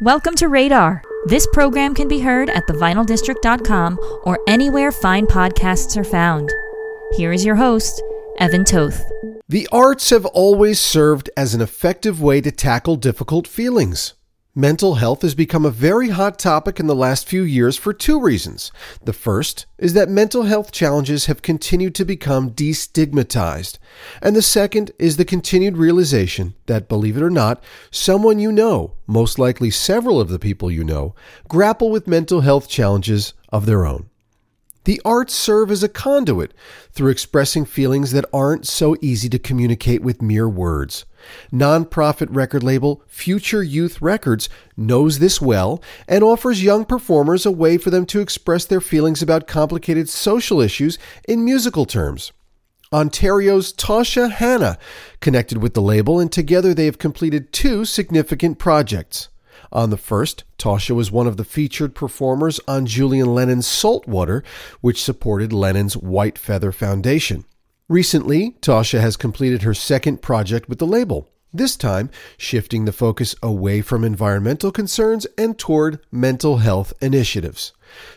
Welcome to Radar. This program can be heard at thevinyldistrict.com or anywhere fine podcasts are found. Here is your host, Evan Toth. The arts have always served as an effective way to tackle difficult feelings. Mental health has become a very hot topic in the last few years for two reasons. The first is that mental health challenges have continued to become destigmatized. And the second is the continued realization that, believe it or not, someone you know, most likely several of the people you know, grapple with mental health challenges of their own. The arts serve as a conduit through expressing feelings that aren't so easy to communicate with mere words. Nonprofit record label Future Youth Records knows this well and offers young performers a way for them to express their feelings about complicated social issues in musical terms. Ontario's Tausha Hanna connected with the label, and together they have completed two significant projects. On the first, Tausha was one of the featured performers on Julian Lennon's Saltwater, which supported Lennon's White Feather Foundation. Recently, Tausha has completed her second project with the label, this time shifting the focus away from environmental concerns and toward mental health initiatives.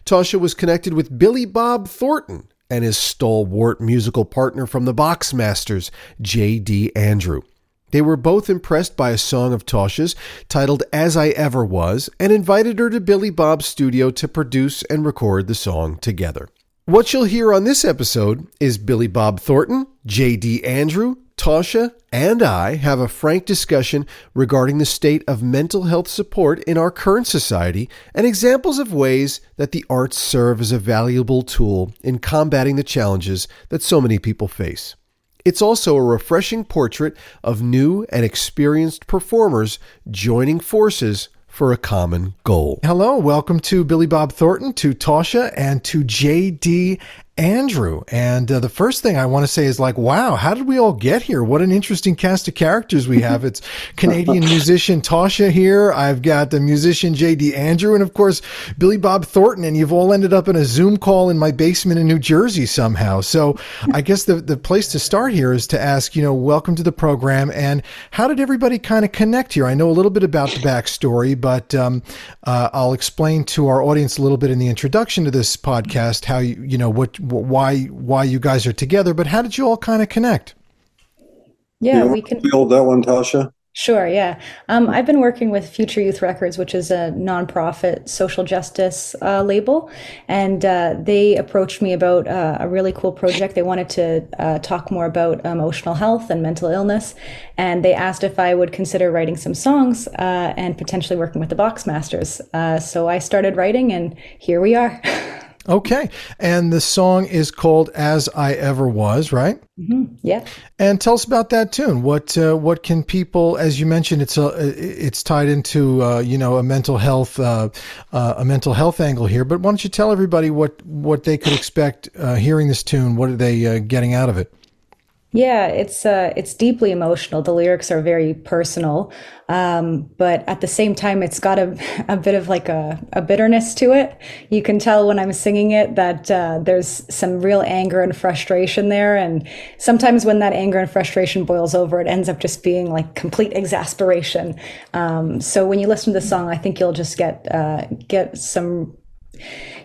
Tausha was connected with Billy Bob Thornton and his stalwart musical partner from the Boxmasters, J.D. Andrew. They were both impressed by a song of Tausha's titled As I Ever Was and invited her to Billy Bob's studio to produce and record the song together. What you'll hear on this episode is Billy Bob Thornton, J.D. Andrew, Tausha, and I have a frank discussion regarding the state of mental health support in our current society and examples of ways that the arts serve as a valuable tool in combating the challenges that so many people face. It's also a refreshing portrait of new and experienced performers joining forces for a common goal. Hello, welcome to Billy Bob Thornton, to Tausha, and to JD Andrew. And uh, the first thing I want to say is like, wow, how did we all get here? What an interesting cast of characters we have. It's Canadian musician Tausha here. I've got the musician JD Andrew and of course Billy Bob Thornton. And you've all ended up in a Zoom call in my basement in New Jersey somehow. So I guess the, the place to start here is to ask, you know, welcome to the program. And how did everybody kind of connect here? I know a little bit about the backstory, but um, uh, I'll explain to our audience a little bit in the introduction to this podcast how you, you know, what why why you guys are together, but how did you all kind of connect? Yeah, we can build that one, Tausha. Sure, yeah. Um, I've been working with Future Youth Records, which is a nonprofit social justice uh, label, and uh, they approached me about uh, a really cool project. They wanted to uh, talk more about emotional health and mental illness, and they asked if I would consider writing some songs uh, and potentially working with the Boxmasters. Uh, so I started writing, and here we are. Okay. And the song is called As I Ever Was, right? Mm-hmm. Yeah. And tell us about that tune. What uh, what can people, as you mentioned, it's a it's tied into uh, you know a mental health uh, uh a mental health angle here. But why don't you tell everybody what what they could expect uh, hearing this tune? What are they uh, getting out of it? Yeah, it's uh, it's deeply emotional. The lyrics are very personal, um, but at the same time, it's got a, a bit of like a, a bitterness to it. You can tell when I'm singing it that uh, there's some real anger and frustration there, and sometimes when that anger and frustration boils over, it ends up just being like complete exasperation. Um, so when you listen to the song, I think you'll just get uh, get some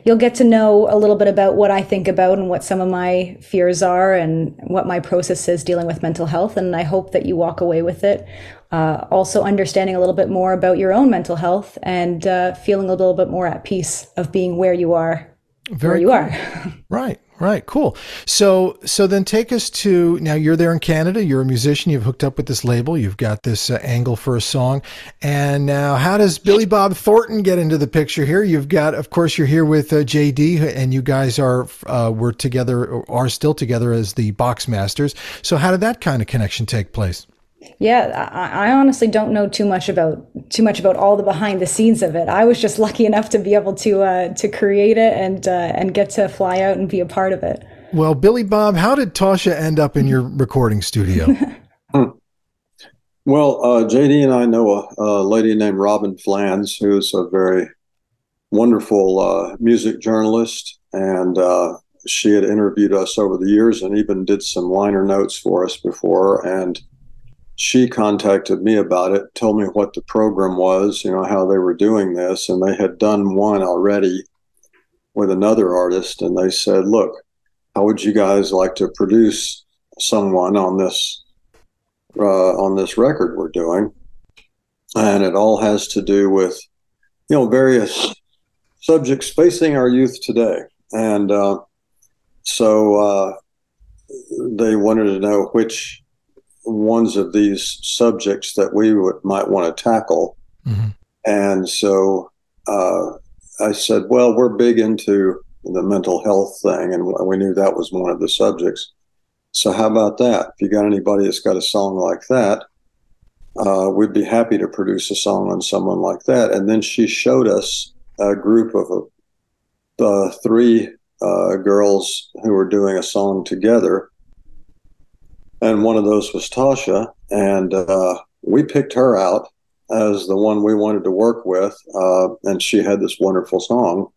you'll get to know a little bit about what I think about and what some of my fears are and what my process is dealing with mental health. And I hope that you walk away with it. Uh, also, understanding a little bit more about your own mental health and uh, feeling a little bit more at peace of being where you are. Very where you cool. are. right. Right, cool. So, so then take us to now. You're there in Canada. You're a musician. You've hooked up with this label. You've got this uh, angle for a song. And now, how does Billy Bob Thornton get into the picture here? You've got, of course, you're here with uh, JD, and you guys are uh, were together, are still together as the Boxmasters. So, how did that kind of connection take place? Yeah, I, I, honestly don't know too much about too much about all the behind the scenes of it. I was just lucky enough to be able to uh, to create it and uh, and get to fly out and be a part of it. Well, Billy Bob, how did Tausha end up in your recording studio? well, uh, JD and I know a, a, lady named Robyn Flans, who's a very wonderful uh, music journalist, and uh, she had interviewed us over the years and even did some liner notes for us before and she contacted me about it, told me what the program was, you know, how they were doing this, and they had done one already with another artist, and they said, "Look, how would you guys like to produce someone on this uh, on this record we're doing?" And it all has to do with, you know, various subjects facing our youth today, and uh, so uh, they wanted to know which ones of these subjects that we would, might want to tackle. Mm-hmm. And so uh, I said, well, we're big into the mental health thing, and we knew that was one of the subjects. So how about that? If you got anybody that's got a song like that, uh, we'd be happy to produce a song on someone like that. And then she showed us a group of uh, three uh, girls who were doing a song together and one of those was Tausha, and uh, we picked her out as the one we wanted to work with, uh, and she had this wonderful song.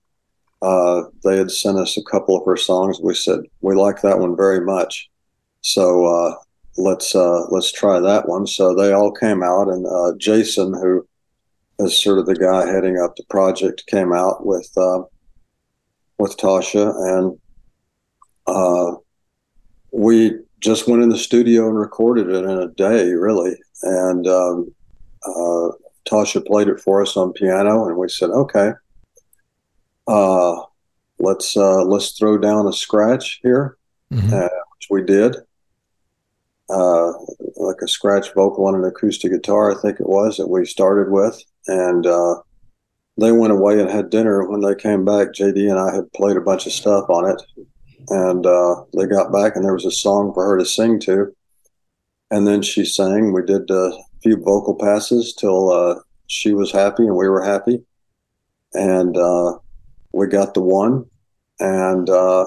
Uh, they had sent us a couple of her songs. We said we like that one very much, so uh, let's uh, let's try that one. So they all came out, and uh, Jason, who is sort of the guy heading up the project, came out with with Tausha, and we just went in the studio and recorded it in a day, really. And um, uh, Tausha played it for us on piano, and we said, "Okay, uh, let's uh, let's throw down a scratch here," mm-hmm. Uh, which we did. Uh, like a scratch vocal on an acoustic guitar, I think it was that we started with, and uh, they went away and had dinner. When they came back, JD and I had played a bunch of stuff on it, and uh, they got back and there was a song for her to sing to. And then she sang. We did a few vocal passes till uh, she was happy and we were happy. And uh, we got the one. And uh,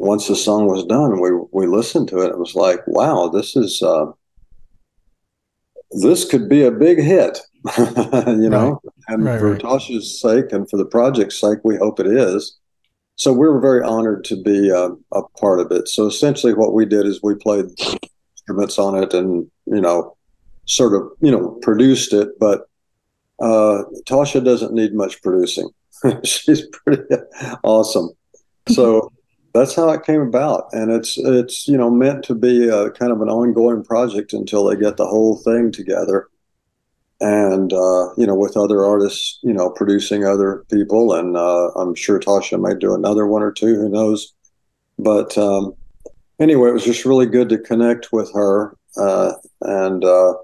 once the song was done we, we listened to it. It was like wow this is uh, this could be a big hit you know? And right, for right. tausha's sake and for the project's sake we hope it is so we were very honored to be uh, a part of it. So essentially, what we did is we played instruments on it, and you know, sort of you know produced it. But uh, Tausha doesn't need much producing; she's pretty awesome. So that's how it came about, and it's it's you know meant to be a kind of an ongoing project until they get the whole thing together and uh, you know with other artists you know producing other people and uh, i'm sure tausha might do another one or two who knows? But um, anyway it was just really good to connect with her uh, and uh,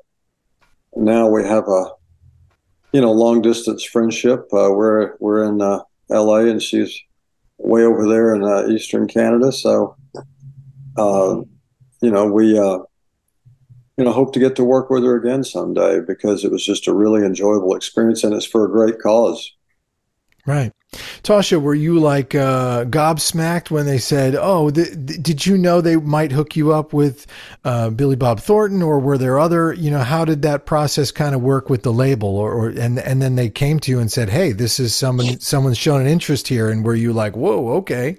now we have a you know long distance friendship. Uh, we're we're in uh, la and she's way over there in eastern canada. So you know we you know, hope to get to work with her again someday because it was just a really enjoyable experience and it's for a great cause. Right. Tausha, were you like uh, gobsmacked when they said, "Oh, th- th- did you know they might hook you up with uh, Billy Bob Thornton?" Or were there other, you know, how did that process kind of work with the label? Or, or and and then they came to you and said, "Hey, this is someone someone's shown an interest here," and were you like, "Whoa, okay"?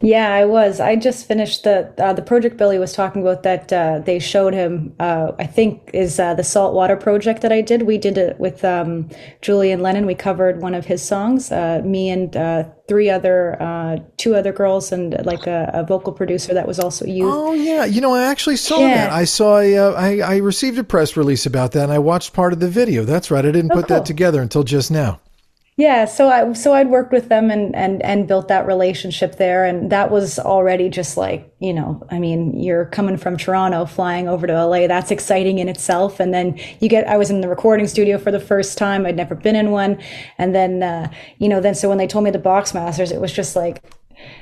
Yeah, I was. I just finished the uh, the project Billy was talking about that uh, they showed him. Uh, I think is uh, the saltwater project that I did. We did it with um, Julian Lennon. We covered one of his songs. Uh, me and uh, three other, two other girls, and like a, a, vocal producer that was also you. Oh yeah, you know I actually saw yeah. that. I saw. A, I I received a press release about that, and I watched part of the video. That's right. I didn't oh, put cool. that together until just now. Yeah, so I so I'd worked with them and and and built that relationship there, and that was already just like you know, I mean, you're coming from Toronto, flying over to LA. That's exciting in itself, and then you get. I was in the recording studio for the first time. I'd never been in one, and then uh, you know, then so when they told me the Boxmasters, it was just like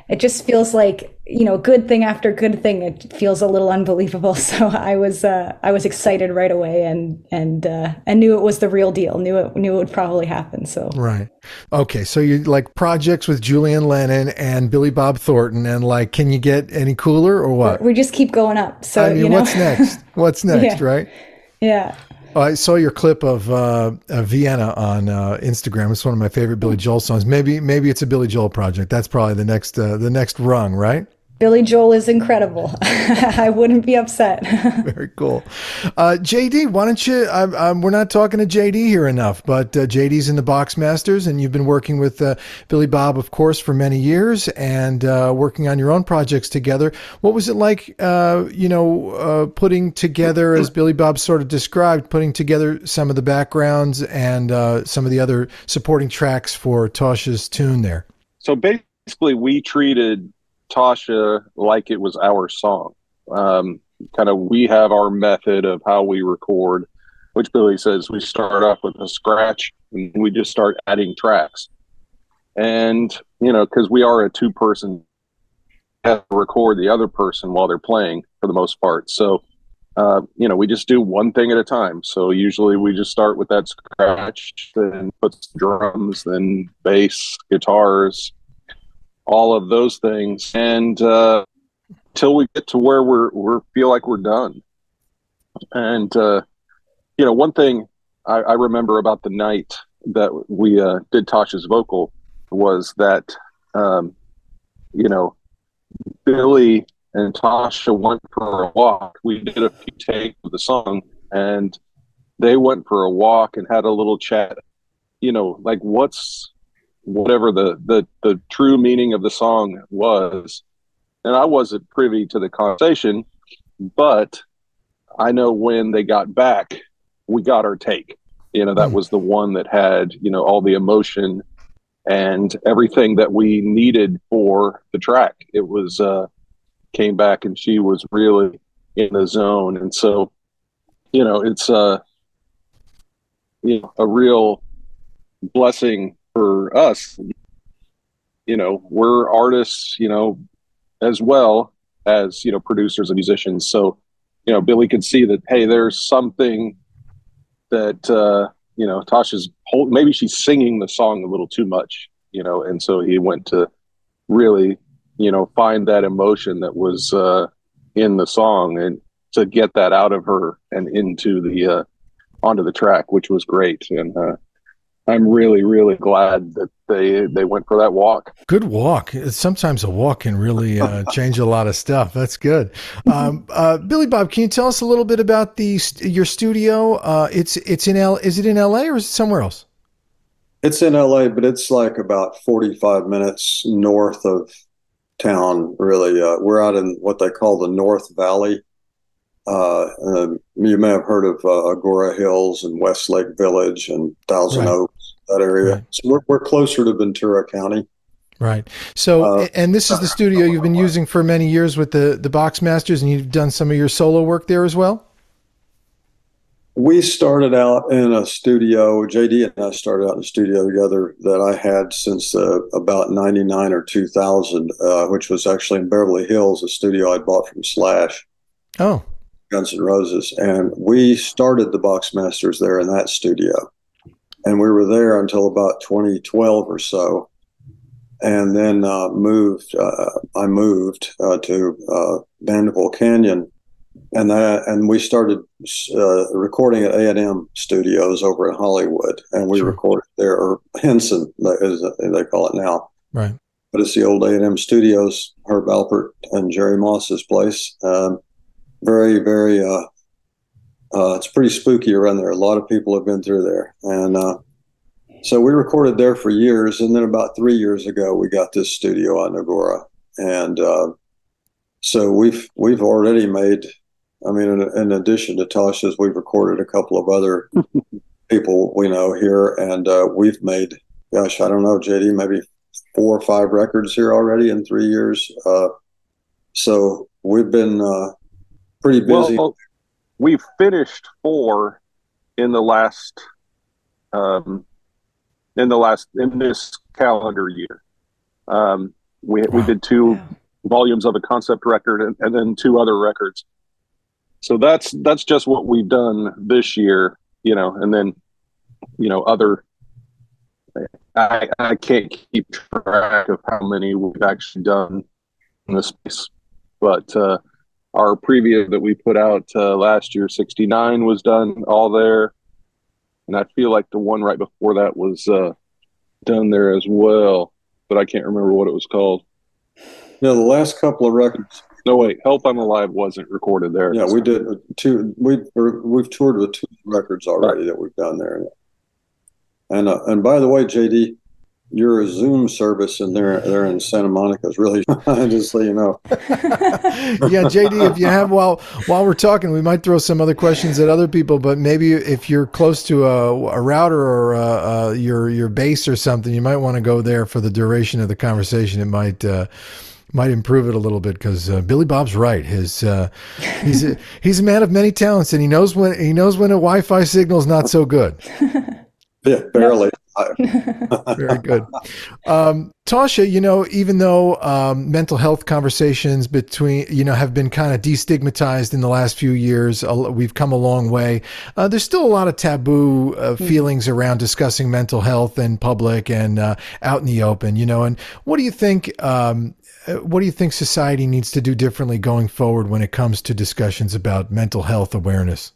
it just feels like you know good thing after good thing it feels a little unbelievable. So i was uh, i was excited right away and and uh, and knew it was the real deal knew it knew it would probably happen. So right. Okay. So you like projects with julian lennon and billy bob thornton and like can you get any cooler or what? We just keep going up. So I mean, you know? what's next? What's next yeah. right? Yeah I saw your clip of uh, uh, Vienna on uh, Instagram. It's one of my favorite Billy Joel songs. Maybe maybe it's a Billy Joel project. That's probably the next uh, the next rung, right? Billy Joel is incredible. I wouldn't be upset. Very cool. Uh, JD, why don't you? I, I, we're not talking to JD here enough, but uh, JD's in the Boxmasters, and you've been working with uh, Billy Bob, of course, for many years, and uh, working on your own projects together. What was it like, uh, you know, uh, putting together, as Billy Bob sort of described, putting together some of the backgrounds and some of the other supporting tracks for Tausha's tune there? So basically, we treated Tausha like it was our song. Um, kind of, we have our method of how we record, which Billy says we start off with a scratch and we just start adding tracks. And, you know, because we are a two person, have to record the other person while they're playing for the most part. So, uh, you know, we just do one thing at a time. So usually we just start with that scratch, then put drums, then bass, guitars, all of those things, and uh, till we get to where we're we feel like we're done. And uh, you know, one thing I, I, remember about the night that we uh, did Tausha's vocal was that um, you know Billy and Tausha went for a walk. We did a few takes of the song, and they went for a walk and had a little chat. You know, like what's whatever the, the the true meaning of the song was. And i wasn't privy to the conversation but i know when they got back we got our take. You know that hmm. was the one that had you know all the emotion and everything that we needed for the track. It was uh came back and she was really in the zone. And so you know it's uh you know a real blessing for us, you know, we're artists, you know, as well as, you know, producers and musicians. So, you know, Billy could see that, hey, there's something that, uh, you know, Tausha's whole, maybe she's singing the song a little too much, you know, and so he went to really, you know, find that emotion that was uh, in the song and to get that out of her and into the, uh, onto the track, which was great. And, uh, I'm really, really glad that they they went for that walk. Good walk. Sometimes a walk can really uh, change a lot of stuff. That's good. Um, uh, Billy Bob, can you tell us a little bit about the your studio? Uh, it's it's in L. Is it in L.A. or is it somewhere else? It's in L.A., but it's like about 45 minutes north of town. Really, uh, we're out in what they call the North Valley. Uh, you may have heard of uh, Agoura Hills and Westlake Village and Thousand right. Oaks, that area. Right. So we're, we're closer to Ventura County. Right. So, uh, and this is the studio you've been using for many years with the the Boxmasters, and you've done some of your solo work there as well. We started out in a studio. JD and I started out in a studio together that I had since uh, about '99 or 2000, uh, which was actually in Beverly Hills, a studio I bought from Slash. Oh, Guns N' Roses, and we started the Boxmasters there in that studio, and we were there until about 2012 or so, and then uh, moved. Uh, I moved uh, to uh, Vanderbilt Canyon, and that and we started uh, recording at A and M Studios over in Hollywood, and we sure. recorded there, or Henson as they call it now, right. But it's the old A and M Studios, Herb Alpert and Jerry Moss's place. Um, very, very, uh, uh, it's pretty spooky around there. A lot of people have been through there. And uh, so we recorded there for years. And then about three years ago, we got this studio on Agoura. And uh, so we've, we've already made, I mean, in, in addition to Tausha's, we've recorded a couple of other people we know here. And uh, we've made, gosh, I don't know, JD, maybe four or five records here already in three years. Uh, so we've been uh, pretty busy. Well, we finished four in the last um, in the last in this calendar year. Um, we wow. we did two yeah. volumes of a concept record and, and, then two other records. So that's that's just what we've done this year, you know, and then you know other. I I can't keep track of how many we've actually done in this space, but uh, our preview that we put out uh, last year, 69, was done all there. And I feel like the one right before that was uh, done there as well, but I can't remember what it was called. Yeah, the last couple of records. No wait, Help I'm Alive wasn't recorded there. Yeah, we did two. We we've toured with two records already right. that we've done there. And uh, and by the way, JD, your Zoom service in there there in Santa Monica is really just so you know. yeah, JD, if you have while while we're talking, we might throw some other questions at other people, but maybe if you're close to a, a router or a, a, your your base or something, you might want to go there for the duration of the conversation. It might. Uh, might improve it a little bit because uh, Billy Bob's right. His uh, he's a, he's a man of many talents, and he knows when he knows when a Wi-Fi signal is not so good. yeah, barely. Very good. Um, Tausha, you know, even though um, mental health conversations between, you know, have been kind of destigmatized in the last few years, we've come a long way. Uh, there's still a lot of taboo uh, hmm. feelings around discussing mental health in public and uh, out in the open, you know. And what do you think? Um, uh, what do you think society needs to do differently going forward when it comes to discussions about mental health awareness?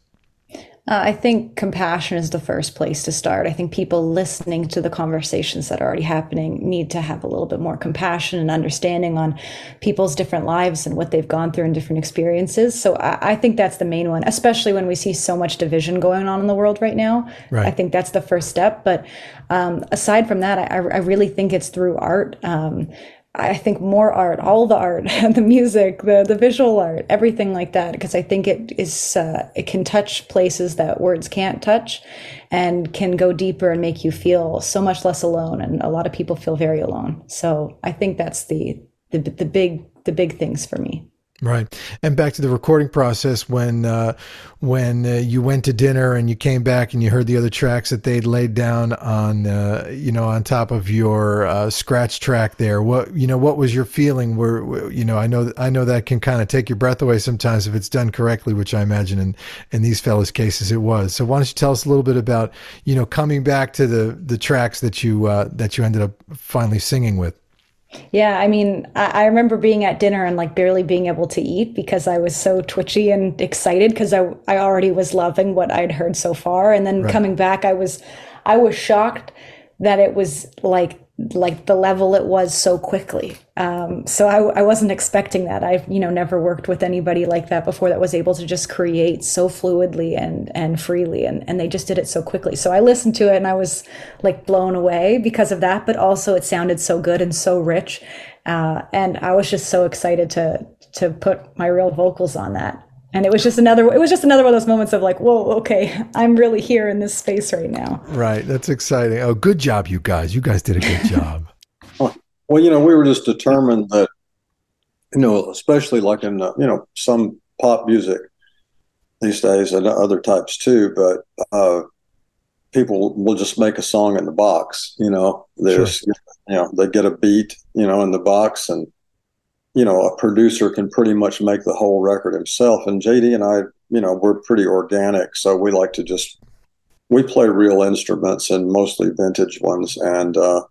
Uh, I think compassion is the first place to start. I think people listening to the conversations that are already happening need to have a little bit more compassion and understanding on people's different lives and what they've gone through and different experiences. So I, I think that's the main one, especially when we see so much division going on in the world right now. Right. I think that's the first step. But um, aside from that, I, I, really think it's through art. Um, I think more art, all the art, the music, the the visual art, everything like that, because I think it is uh, it can touch places that words can't touch, and can go deeper and make you feel so much less alone. And a lot of people feel very alone. So I think that's the the the big the big things for me. Right, and back to the recording process when uh, when uh, you went to dinner and you came back and you heard the other tracks that they'd laid down on uh, you know on top of your uh, scratch track there. What you know, what was your feeling? Where you know, I know I know that can kind of take your breath away sometimes if it's done correctly, which I imagine in in these fellas' cases it was. So why don't you tell us a little bit about you know coming back to the the tracks that you uh, that you ended up finally singing with? Yeah, I mean, I, I, remember being at dinner and like barely being able to eat because I was so twitchy and excited because I I already was loving what I'd heard so far, and then right. coming back, I was I was shocked that it was like like the level it was so quickly. Um, so I, I wasn't expecting that. I've you know never worked with anybody like that before that was able to just create so fluidly and and freely, and and they just did it so quickly. So I listened to it and I was like blown away because of that. But also it sounded so good and so rich, uh, and I was just so excited to to put my real vocals on that and it was just another it was just another one of those moments of like whoa okay i'm really here in this space right now. Right that's exciting. Oh good job you guys. You guys did a good job. Well you know we were just determined that you know especially like in you know some pop music these days and other types too but uh, people will just make a song in the box you know? There's sure. you know they get a beat you know in the box and you know, a producer can pretty much make the whole record himself. And JD and I, you know, we're pretty organic, so we like to just we play real instruments and mostly vintage ones, and uh,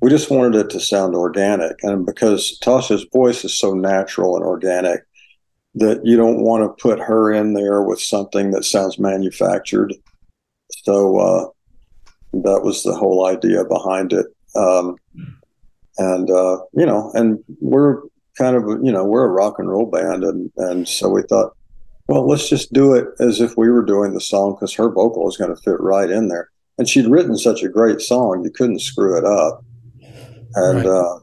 we just wanted it to sound organic. And because Tausha's voice is so natural and organic, that you don't want to put her in there with something that sounds manufactured. So uh, that was the whole idea behind it. Um, and uh, you know, and we're kind of you know we're a rock and roll band and and so we thought well let's just do it as if we were doing the song because her vocal is going to fit right in there. And she'd written such a great song you couldn't screw it up. And right. uh,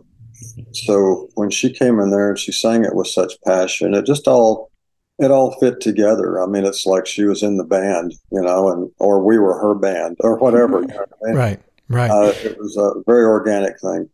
so when she came in there and she sang it with such passion it just all it all fit together. I mean it's like she was in the band you know and or we were her band or whatever you know what I mean? right right. Uh, it was a very organic thing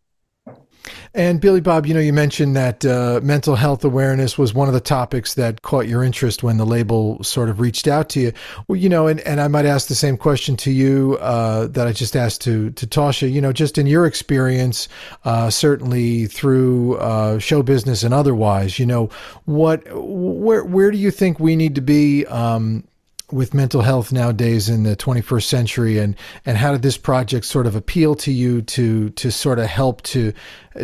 and Billy Bob, you know, you mentioned that uh, mental health awareness was one of the topics that caught your interest when the label sort of reached out to you. Well, you know, and, and I might ask the same question to you uh, that I just asked to to Tausha. You know, just in your experience, uh, certainly through uh, show business and otherwise, you know, what where where do you think we need to be? Um, with mental health nowadays in the 21st century? And and how did this project sort of appeal to you to to sort of help to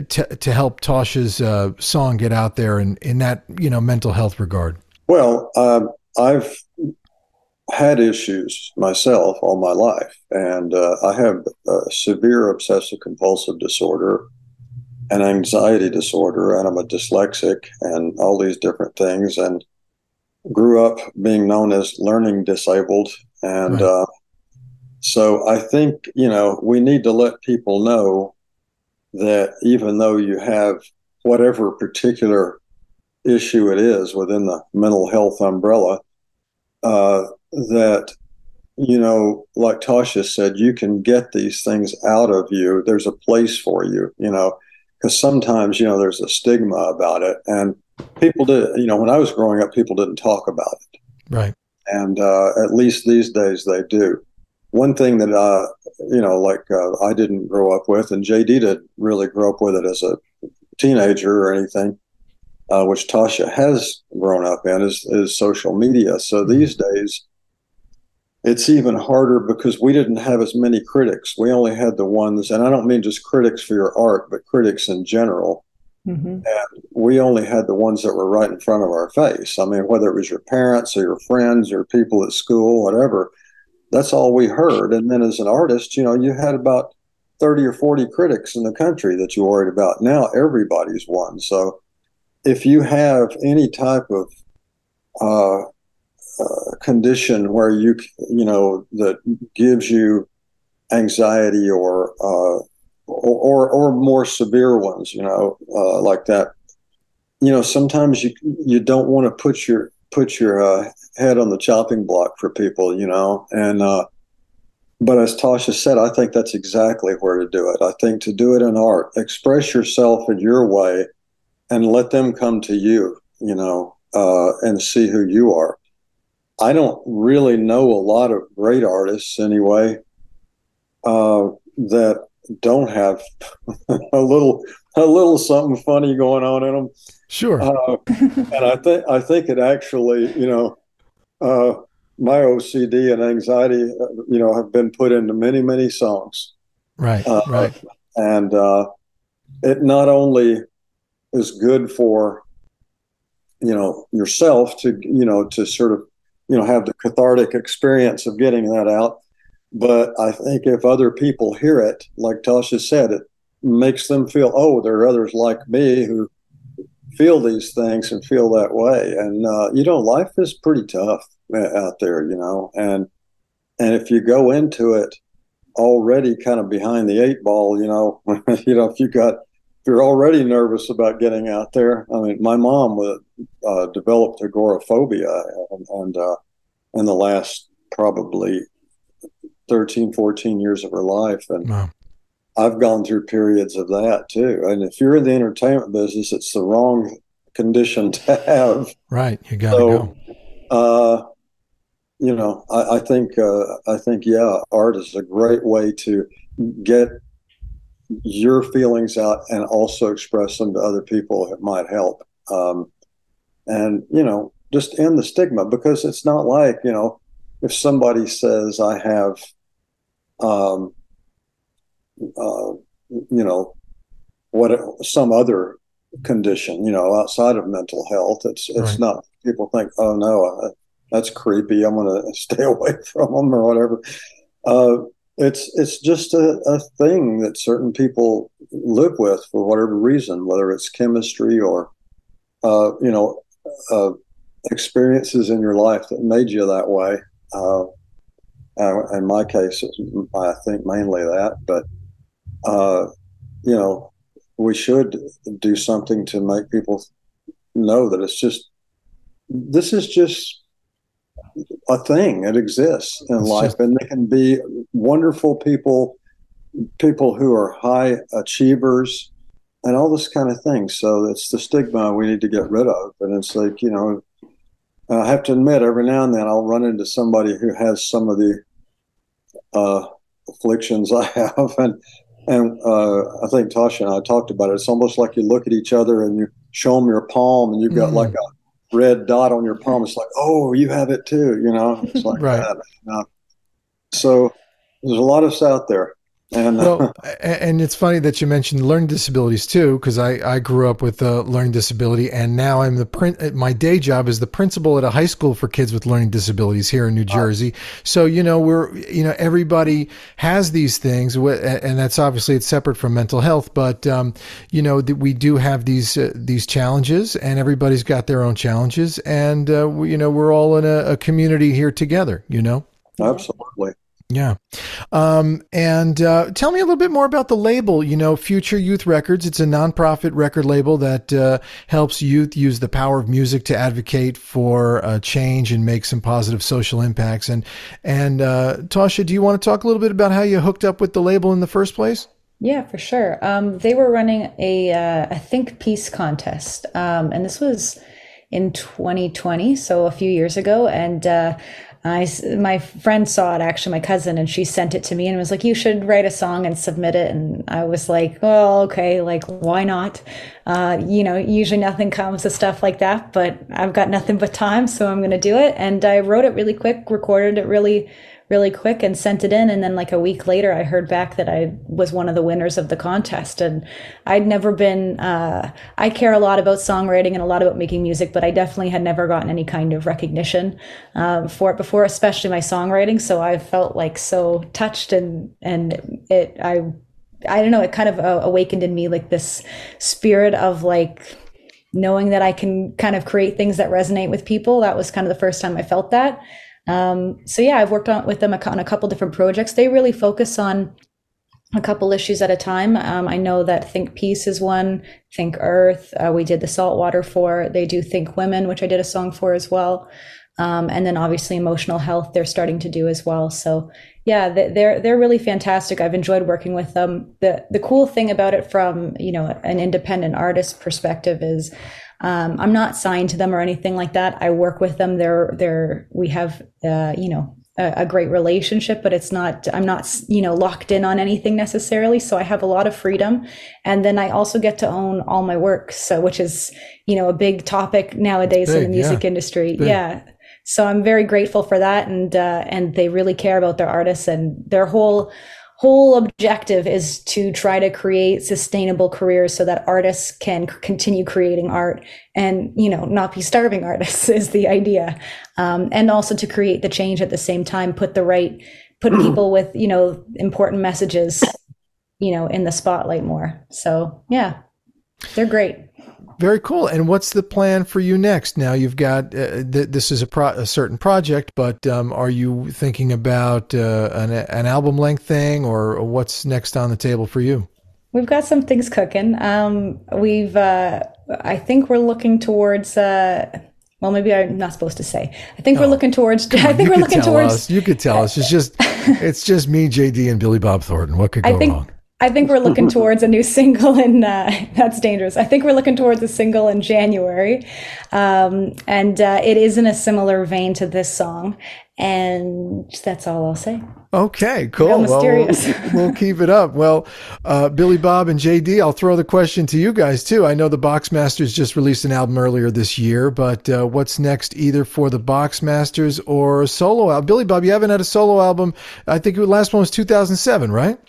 to, to help Tausha's uh, song get out there in in that you know mental health regard? Well um, I've had issues myself all my life and uh, I have severe obsessive compulsive disorder an anxiety disorder and I'm a dyslexic and all these different things and grew up being known as learning disabled and right. uh, so I think you know we need to let people know that even though you have whatever particular issue it is within the mental health umbrella, uh, that you know, like Tausha said, you can get these things out of you. There's a place for you, you know, because sometimes, you know, there's a stigma about it. And people did, you know, when I was growing up, people didn't talk about it. Right. And uh, at least these days they do. One thing that, uh, you know, like uh, I didn't grow up with, and JD didn't really grow up with it as a teenager or anything, uh, which Tausha has grown up in, is, is social media. So these days, it's even harder because we didn't have as many critics. We only had the ones, and I don't mean just critics for your art, but critics in general. Mm-hmm. And we only had the ones that were right in front of our face. I mean, whether it was your parents or your friends or people at school, whatever, that's all we heard. And then as an artist, you know, you had about 30 or 40 critics in the country that you worried about. Now everybody's one. So if you have any type of uh, uh, condition where you you know that gives you anxiety or uh, or, or more severe ones, you know, uh, like that. You know, sometimes you you don't want to put your put your uh, head on the chopping block for people, you know, and uh, but as Tausha said, I think that's exactly where to do it. I think to do it in art, express yourself in your way, and let them come to you, you know, uh, and see who you are. I don't really know a lot of great artists anyway uh, that don't have a little a little something funny going on in them. Sure. Uh, and I think I think it actually, you know, uh, my OCD and anxiety, uh, you know, have been put into many many songs. Right. Uh, right. And uh, it not only is good for you know yourself to you know to sort of you know have the cathartic experience of getting that out but i think if other people hear it like tausha said it makes them feel oh there are others like me who feel these things and feel that way. And uh, you know life is pretty tough uh, out there you know and and if you go into it already kind of behind the eight ball you know you know if you got if you're already nervous about getting out there i mean my mom uh, developed agoraphobia and, and uh, in the last probably 13 14 years of her life and wow. i've gone through periods of that too. And if you're in the entertainment business it's the wrong condition to have. Right you gotta so, go. uh, you know i, I think uh, i think yeah art is a great way to get your feelings out and also express them to other people it might help. Um, and you know just end the stigma because it's not like you know if somebody says I have um, uh, you know what some other condition you know outside of mental health it's it's right. not people think oh no uh, that's creepy i'm going to stay away from them or whatever uh, it's it's just a, a thing that certain people live with for whatever reason whether it's chemistry or uh, you know uh, experiences in your life that made you that way. Uh, uh, in my case, I think mainly that, but uh, you know, we should do something to make people know that it's just this is just a thing. It exists in it's life, just... and they can be wonderful people, people who are high achievers, and all this kind of thing. So it's the stigma we need to get rid of. And it's like, you know, I have to admit, every now and then I'll run into somebody who has some of the uh, afflictions I have. And, and uh, I think Tausha and I talked about it. It's almost like you look at each other and you show them your palm and you've got mm-hmm. like a red dot on your palm. It's like, oh, you have it too, you know? It's like right. that. You know? So there's a lot of us out there And well, and it's funny that you mentioned learning disabilities too, because I, I grew up with a learning disability, and now I'm the print. My day job is the principal at a high school for kids with learning disabilities here in New Jersey. So you know we're you know everybody has these things, and that's obviously it's separate from mental health, but um, you know we do have these uh, these challenges, and everybody's got their own challenges, and uh, we, you know we're all in a, a community here together. You know. Absolutely. Yeah. Um, and uh, tell me a little bit more about the label, you know, Future Youth Records. It's a nonprofit record label that uh, helps youth use the power of music to advocate for uh, change and make some positive social impacts. And, and uh, Tausha, do you want to talk a little bit about how you hooked up with the label in the first place? Yeah, for sure. Um, they were running a, uh, a Think Peace contest. Um, and this was in 2020, so a few years ago. And uh, I, my friend saw it actually, my cousin, and she sent it to me and was like, "You should write a song and submit it." And I was like, "Oh, okay, like why not?" Uh, you know, usually nothing comes to stuff like that, but I've got nothing but time, so I'm going to do it. And I wrote it really quick, recorded it really really quick and sent it in. And then like a week later, I heard back that I was one of the winners of the contest. And I'd never been, uh, I care a lot about songwriting and a lot about making music, but I definitely had never gotten any kind of recognition um, for it before, especially my songwriting. So I felt like so touched and, and it, I, I don't know, it kind of uh, awakened in me like this spirit of like, knowing that I can kind of create things that resonate with people. That was kind of the first time I felt that. Um, so yeah, I've worked on with them on a couple different projects. They really focus on a couple issues at a time. Um, I know that Think Peace is one, Think Earth. Uh, we did the Saltwater for. They do Think Women, which I did a song for as well. Um, and then obviously emotional health they're starting to do as well. So yeah, they're they're really fantastic. I've enjoyed working with them. the The cool thing about it, from you know an independent artist perspective, is um, I'm not signed to them or anything like that. I work with them. They're they're we have uh, you know a, a, great relationship, but it's not I'm not you know locked in on anything necessarily. So I have a lot of freedom, and then I also get to own all my work. So which is you know a big topic nowadays big, in the music yeah. industry. Big. Yeah. So I'm very grateful for that, and uh, and they really care about their artists and their whole whole objective is to try to create sustainable careers so that artists can continue creating art and you know not be starving artists is the idea. Um, and also to create the change at the same time put the right put people with you know important messages you know in the spotlight more. So yeah they're great very cool. And what's the plan for you next? Now you've got uh, th- this is a, pro- a, certain project, but um, are you thinking about uh, an, an, album length thing, or what's next on the table for you? We've got some things cooking. Um, we've, uh, I think we're looking towards. Uh, well, maybe I'm not supposed to say. I think oh, we're looking towards. On, I think we're looking towards. Us. You could tell us. It's just, it's just me, JD, and Billy Bob Thornton. What could go I think, wrong? I think we're looking towards a new single, and uh, that's dangerous. I think we're looking towards a single in January, um, and uh, it is in a similar vein to this song, and that's all I'll say. Okay, cool. Mysterious. Well, we'll, we'll, keep it up. Well, uh, Billy Bob and JD, I'll throw the question to you guys too. I know the Boxmasters just released an album earlier this year, but uh, what's next either for the Boxmasters or a solo album? Billy Bob, you haven't had a solo album. I think the last one was 2007, right?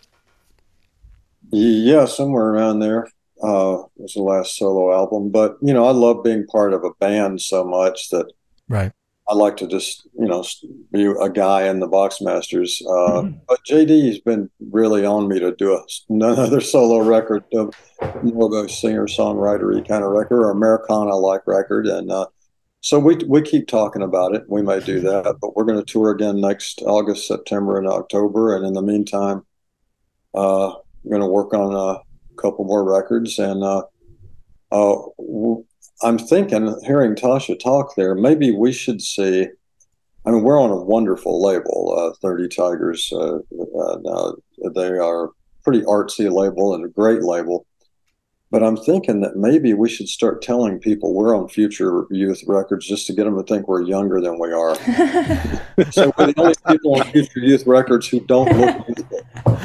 Yeah, somewhere around there uh, was the last solo album. But you know, I love being part of a band so much that right. I like to just you know be a guy in the Boxmasters. Uh, mm-hmm. But JD's been really on me to do a, another solo record, more of a singer songwritery kind of record or Americana like record, and uh, so we we keep talking about it. We may do that, but we're going to tour again next August, September, and October. And in the meantime, uh, going to work on a couple more records, and uh, uh, I'm thinking, hearing Tausha talk there, maybe we should see. I mean, we're on a wonderful label, uh, Thirty Tigers. They are pretty artsy label and a great label. But I'm thinking that maybe we should start telling people we're on Future Youth Records just to get them to think we're younger than we are. so we're the only people on Future Youth Records who don't look youthful.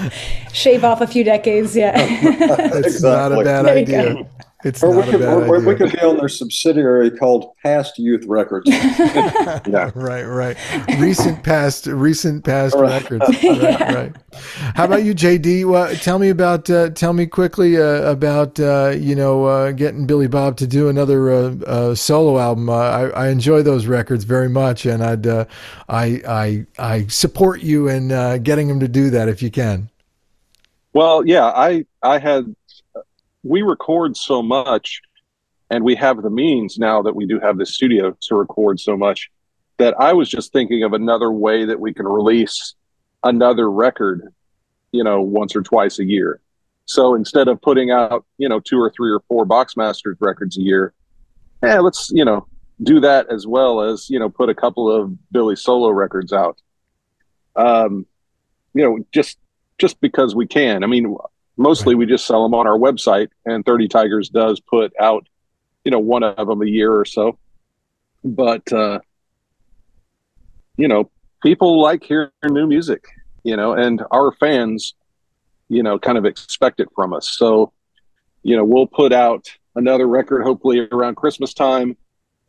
Shave off a few decades, yeah. It's exactly. not a bad idea. It's Or we not a could, bad or we could be on their subsidiary called Past Youth Records. Yeah. right, right. Recent past, recent past Right. records. Right, right. How about you, JD? Well, tell me about, uh, tell me quickly uh, about, uh, you know, uh, getting Billy Bob to do another uh, uh, solo album. Uh, I, I enjoy those records very much, and I'd, uh, I, I, I support you in uh, getting him to do that if you can. Well, yeah, I I had we record so much and we have the means now that we do have this studio to record so much that I was just thinking of another way that we can release another record, you know, once or twice a year. So instead of putting out, you know, two or three or four Boxmasters records a year, yeah, let's, you know, do that as well as, you know, put a couple of Billy solo records out. Um, you know, just just because we can. I mean, mostly we just sell them on our website, and Thirty Tigers does put out, you know, one of them a year or so. But uh, you know, people like hearing new music, you know, and our fans, you know, kind of expect it from us. So, you know, we'll put out another record hopefully around Christmas time,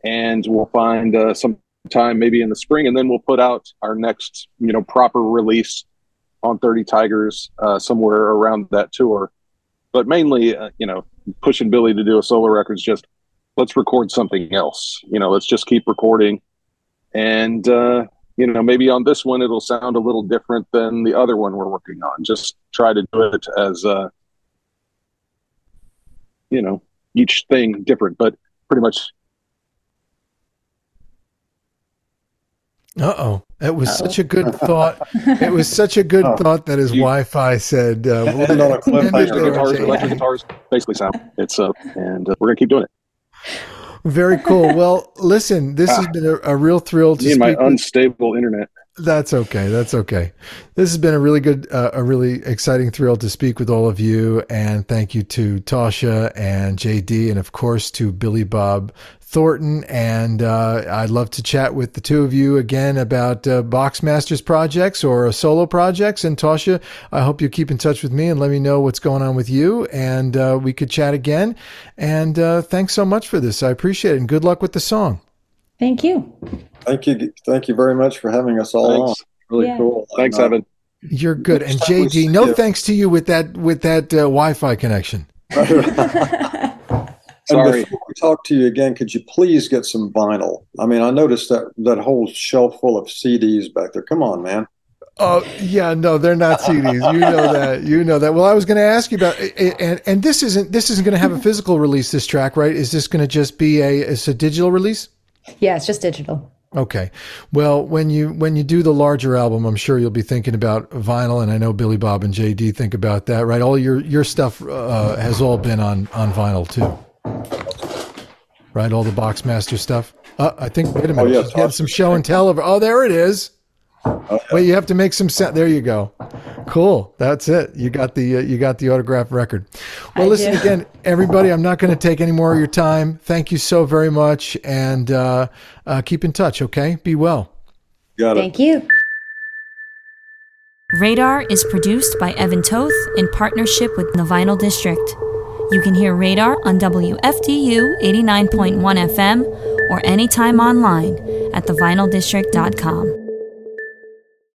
and we'll find uh, some time maybe in the spring, and then we'll put out our next, you know, proper release on 30 Tigers uh, somewhere around that tour. But mainly, uh, you know, pushing Billy to do a solo record is just let's record something else. You know, let's just keep recording. And, uh, you know, maybe on this one it'll sound a little different than the other one we're working on. Just try to do it as, uh, you know, each thing different, but pretty much Uh oh. It was such a good thought. It was such a good Oh. thought that his You- Wi Fi said, uh, we'll on a end cliffhanger. guitars, JD. electric guitars basically sound. It's uh, and uh, we're gonna keep doing it. Very cool. Well, listen, this has been a, a real thrill to Me and my speak with- unstable internet. That's okay. That's okay. This has been a really good, uh, a really exciting thrill to speak with all of you. And thank you to Tausha and JD, and of course to Billy Bob Thornton. And uh, I'd love to chat with the two of you again about uh, Boxmasters projects or solo projects. And Tausha, I hope you keep in touch with me and let me know what's going on with you. And uh, we could chat again. And uh, thanks so much for this. I appreciate it. And good luck with the song. Thank you. Thank you. Thank you very much for having us all Thanks. on. Really Yeah. cool. Thanks, And, uh, Evan. You're good. And Next JD, no you- thanks to you with that with that uh, Wi-Fi connection. And Sorry. before we talk to you again, could you please get some vinyl? I mean, I noticed that that whole shelf full of CDs back there. Come on, man. Oh yeah, no, they're not CDs. You know that. You know that. Well, I was going to ask you about, and and this isn't this isn't going to have a physical release. This track, right? Is this going to just be a it's a digital release? Yeah, it's just digital. Okay. Well, when you when you do the larger album, I'm sure you'll be thinking about vinyl, and I know Billy Bob and JD think about that, right? All your your stuff uh, has all been on on vinyl too, right? All the Boxmaster stuff. Uh, I think. Wait a minute. Oh, yeah, She's getting some show and tell of. Oh, there it is. Wait, you have to make some set. There you go. Cool. That's it. You got the uh, you got the autographed record. Well, I listen do. again, everybody. I'm not going to take any more of your time. Thank you so very much, and uh, uh, keep in touch. Okay. Be well. Got it. Thank you. Radar is produced by Evan Toth in partnership with the Vinyl District. You can hear Radar on WFDU 89.1 FM or anytime online at thevinyldistrict.com.